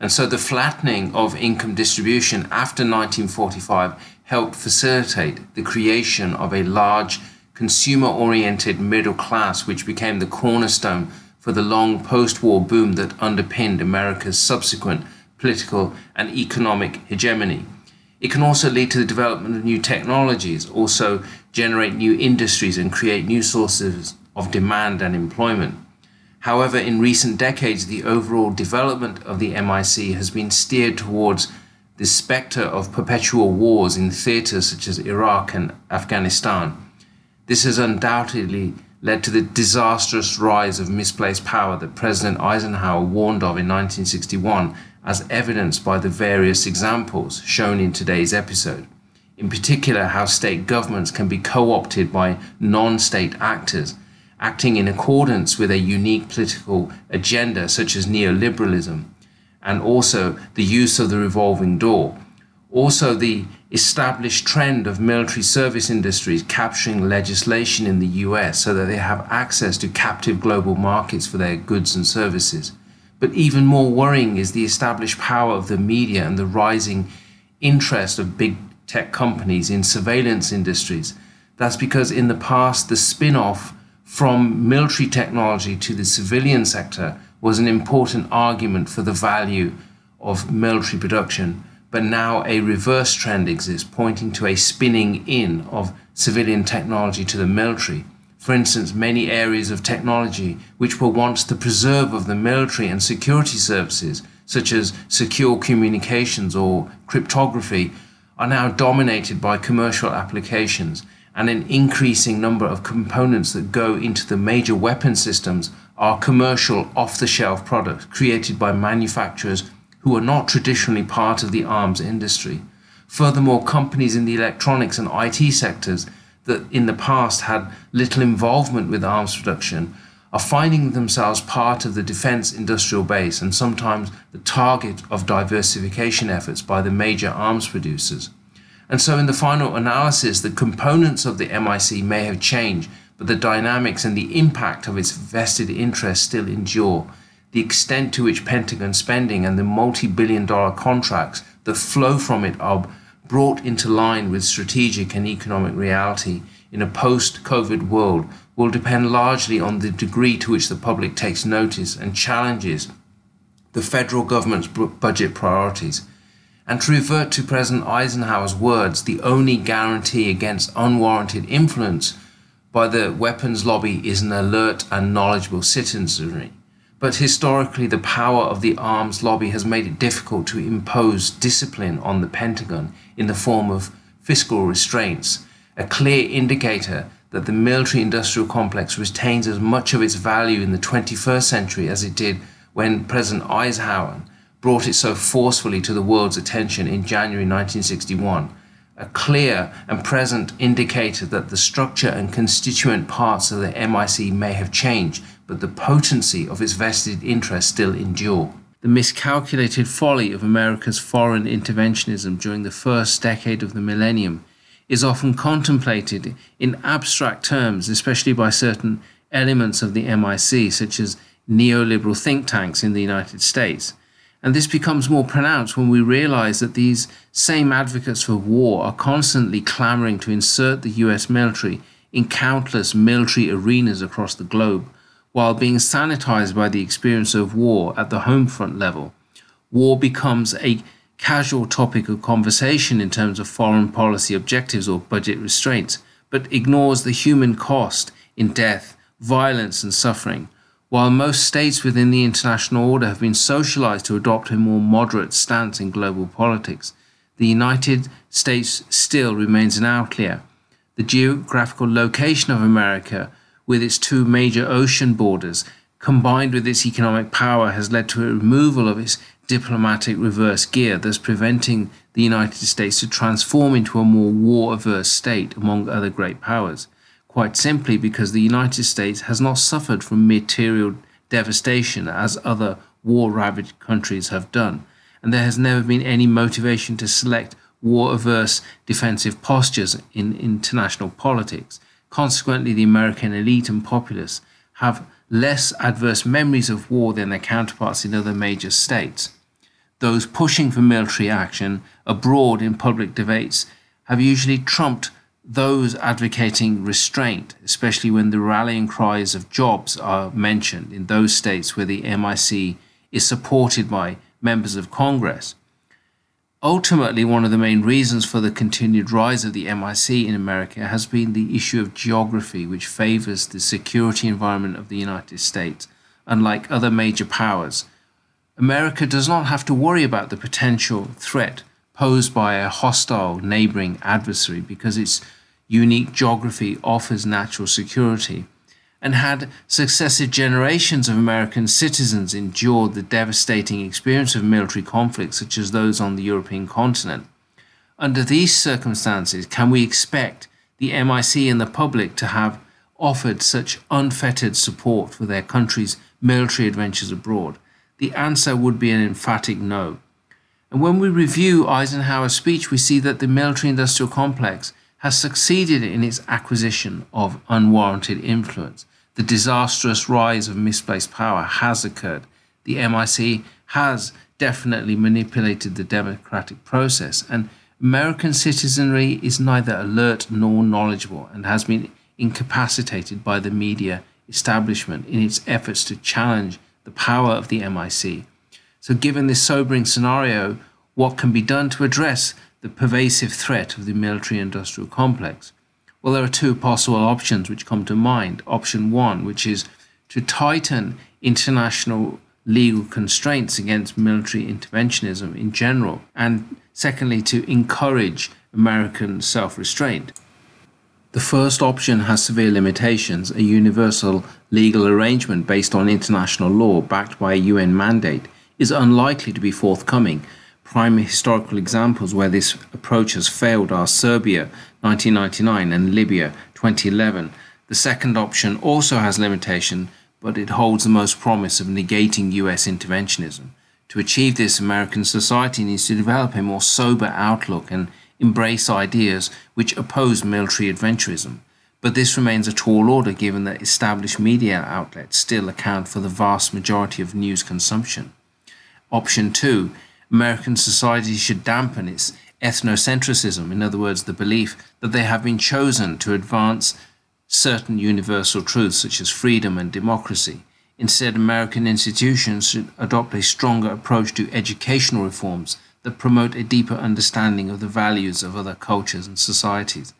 And so the flattening of income distribution after 1945 helped facilitate the creation of a large consumer oriented middle class, which became the cornerstone for the long post war boom that underpinned America's subsequent political and economic hegemony. It can also lead to the development of new technologies, also generate new industries, and create new sources of demand and employment. However, in recent decades, the overall development of the MIC has been steered towards the spectre of perpetual wars in theatres such as Iraq and Afghanistan. This has undoubtedly led to the disastrous rise of misplaced power that President Eisenhower warned of in 1961, as evidenced by the various examples shown in today's episode. In particular, how state governments can be co opted by non state actors acting in accordance with a unique political agenda, such as neoliberalism, and also the use of the revolving door. Also, the established trend of military service industries capturing legislation in the US so that they have access to captive global markets for their goods and services. But even more worrying is the established power of the media and the rising interest of big tech companies in surveillance industries. That's because in the past, the spin off from military technology to the civilian sector was an important argument for the value of military production, but now a reverse trend exists pointing to a spinning in of civilian technology to the military. For instance, many areas of technology which were once the preserve of the military and security services, such as secure communications or cryptography, are now dominated by commercial applications and an increasing number of components that go into the major weapon systems are commercial off the shelf products created by manufacturers who are not traditionally part of the arms industry. Furthermore, companies in the electronics and IT sectors that in the past had little involvement with arms production are finding themselves part of the defense industrial base and sometimes the target of diversification efforts by the major arms producers. And so, in the final analysis, the components of the MIC may have changed, but the dynamics and the impact of its vested interests still endure. The extent to which Pentagon spending and the multi billion dollar contracts that flow from it are brought into line with strategic and economic reality in a post COVID world will depend largely on the degree to which the public takes notice and challenges the federal government's budget priorities. And to revert to President Eisenhower's words, the only guarantee against unwarranted influence by the weapons lobby is an alert and knowledgeable citizenry. But historically, the power of the arms lobby has made it difficult to impose discipline on the Pentagon in the form of fiscal restraints, a clear indicator that the military industrial complex retains as much of its value in the 21st century as it did when President Eisenhower brought it so forcefully to the world's attention in January 1961, a clear and present indicator that the structure and constituent parts of the MIC may have changed, but the potency of its vested interests still endure. The miscalculated folly of America's foreign interventionism during the first decade of the millennium is often contemplated in abstract terms, especially by certain elements of the MIC, such as neoliberal think tanks in the United States. And this becomes more pronounced when we realize that these same advocates for war are constantly clamoring to insert the US military in countless military arenas across the globe, while being sanitized by the experience of war at the home front level. War becomes a casual topic of conversation in terms of foreign policy objectives or budget restraints, but ignores the human cost in death, violence, and suffering while most states within the international order have been socialized to adopt a more moderate stance in global politics, the United States still remains an outlier. The geographical location of America, with its two major ocean borders, combined with its economic power, has led to a removal of its diplomatic reverse gear, thus preventing the United States to transform into a more war averse state among other great powers. quite simply because the United States has not suffered from material devastation as other war ravaged countries have done, and there has never been any motivation to select war averse defensive postures in international politics. Consequently, the American elite and populace have less adverse memories of war than their counterparts in other major states. Those pushing for military action abroad in public debates have usually trumped those advocating restraint, especially when the rallying cries of jobs are mentioned in those states where the MIC is supported by members of Congress. Ultimately, one of the main reasons for the continued rise of the MIC in America has been the issue of geography, which favors the security environment of the United States. Unlike other major powers, America does not have to worry about the potential threat posed by a hostile neighboring adversary because its unique geography offers natural security and had successive generations of American citizens endured the devastating experience of military conflicts such as those on the European continent. Under these circumstances, can we expect the MIC and the public to have offered such unfettered support for their country's military adventures abroad? The answer would be an emphatic no. And when we review Eisenhower's speech, we see that the military industrial complex has succeeded in its acquisition of unwarranted influence. The disastrous rise of misplaced power has occurred. The MIC has definitely manipulated the democratic process, and American citizenry is neither alert nor knowledgeable and has been incapacitated by the media establishment in its efforts to challenge the power of the MIC. So, given this sobering scenario, what can be done to address the pervasive threat of the military industrial complex? Well, there are two possible options which come to mind. Option one, which is to tighten international legal constraints against military interventionism in general, and secondly, to encourage American self restraint. The first option has severe limitations. A universal legal arrangement based on international law, backed by a UN mandate, is unlikely to be forthcoming Prime historical examples where this approach has failed are Serbia 1999 and Libya 2011. The second option also has limitation, but it holds the most promise of negating US interventionism. To achieve this, American society needs to develop a more sober outlook and embrace ideas which oppose military adventurism. But this remains a tall order given that established media outlets still account for the vast majority of news consumption. Option 2 American society should dampen its ethnocentrism, in other words, the belief that they have been chosen to advance certain universal truths such as freedom and democracy. Instead, American institutions should adopt a stronger approach to educational reforms that promote a deeper understanding of the values of other cultures and societies.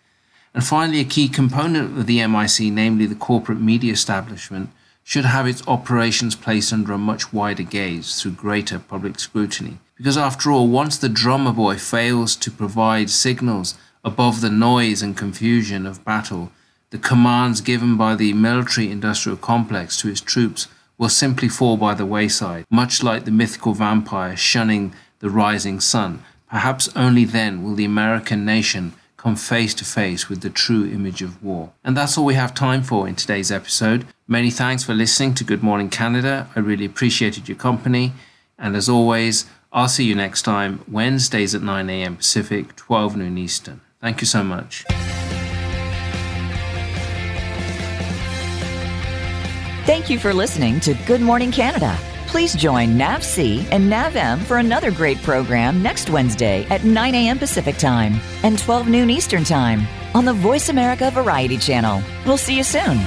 And finally, a key component of the MIC, namely the corporate media establishment, should have its operations placed under a much wider gaze through greater public scrutiny. Because after all, once the drummer boy fails to provide signals above the noise and confusion of battle, the commands given by the military industrial complex to its troops will simply fall by the wayside, much like the mythical vampire shunning the rising sun. Perhaps only then will the American nation come face to face with the true image of war. And that's all we have time for in today's episode. Many thanks for listening to Good Morning Canada. I really appreciated your company. And as always, I'll see you next time, Wednesdays at 9 a.m. Pacific, 12 noon Eastern. Thank you so much. Thank you for listening to Good Morning Canada. Please join Nav C and Nav M for another great program next Wednesday at 9 a.m. Pacific Time and 12 noon Eastern Time on the VoiceAmerica Variety Channel. We'll see you soon.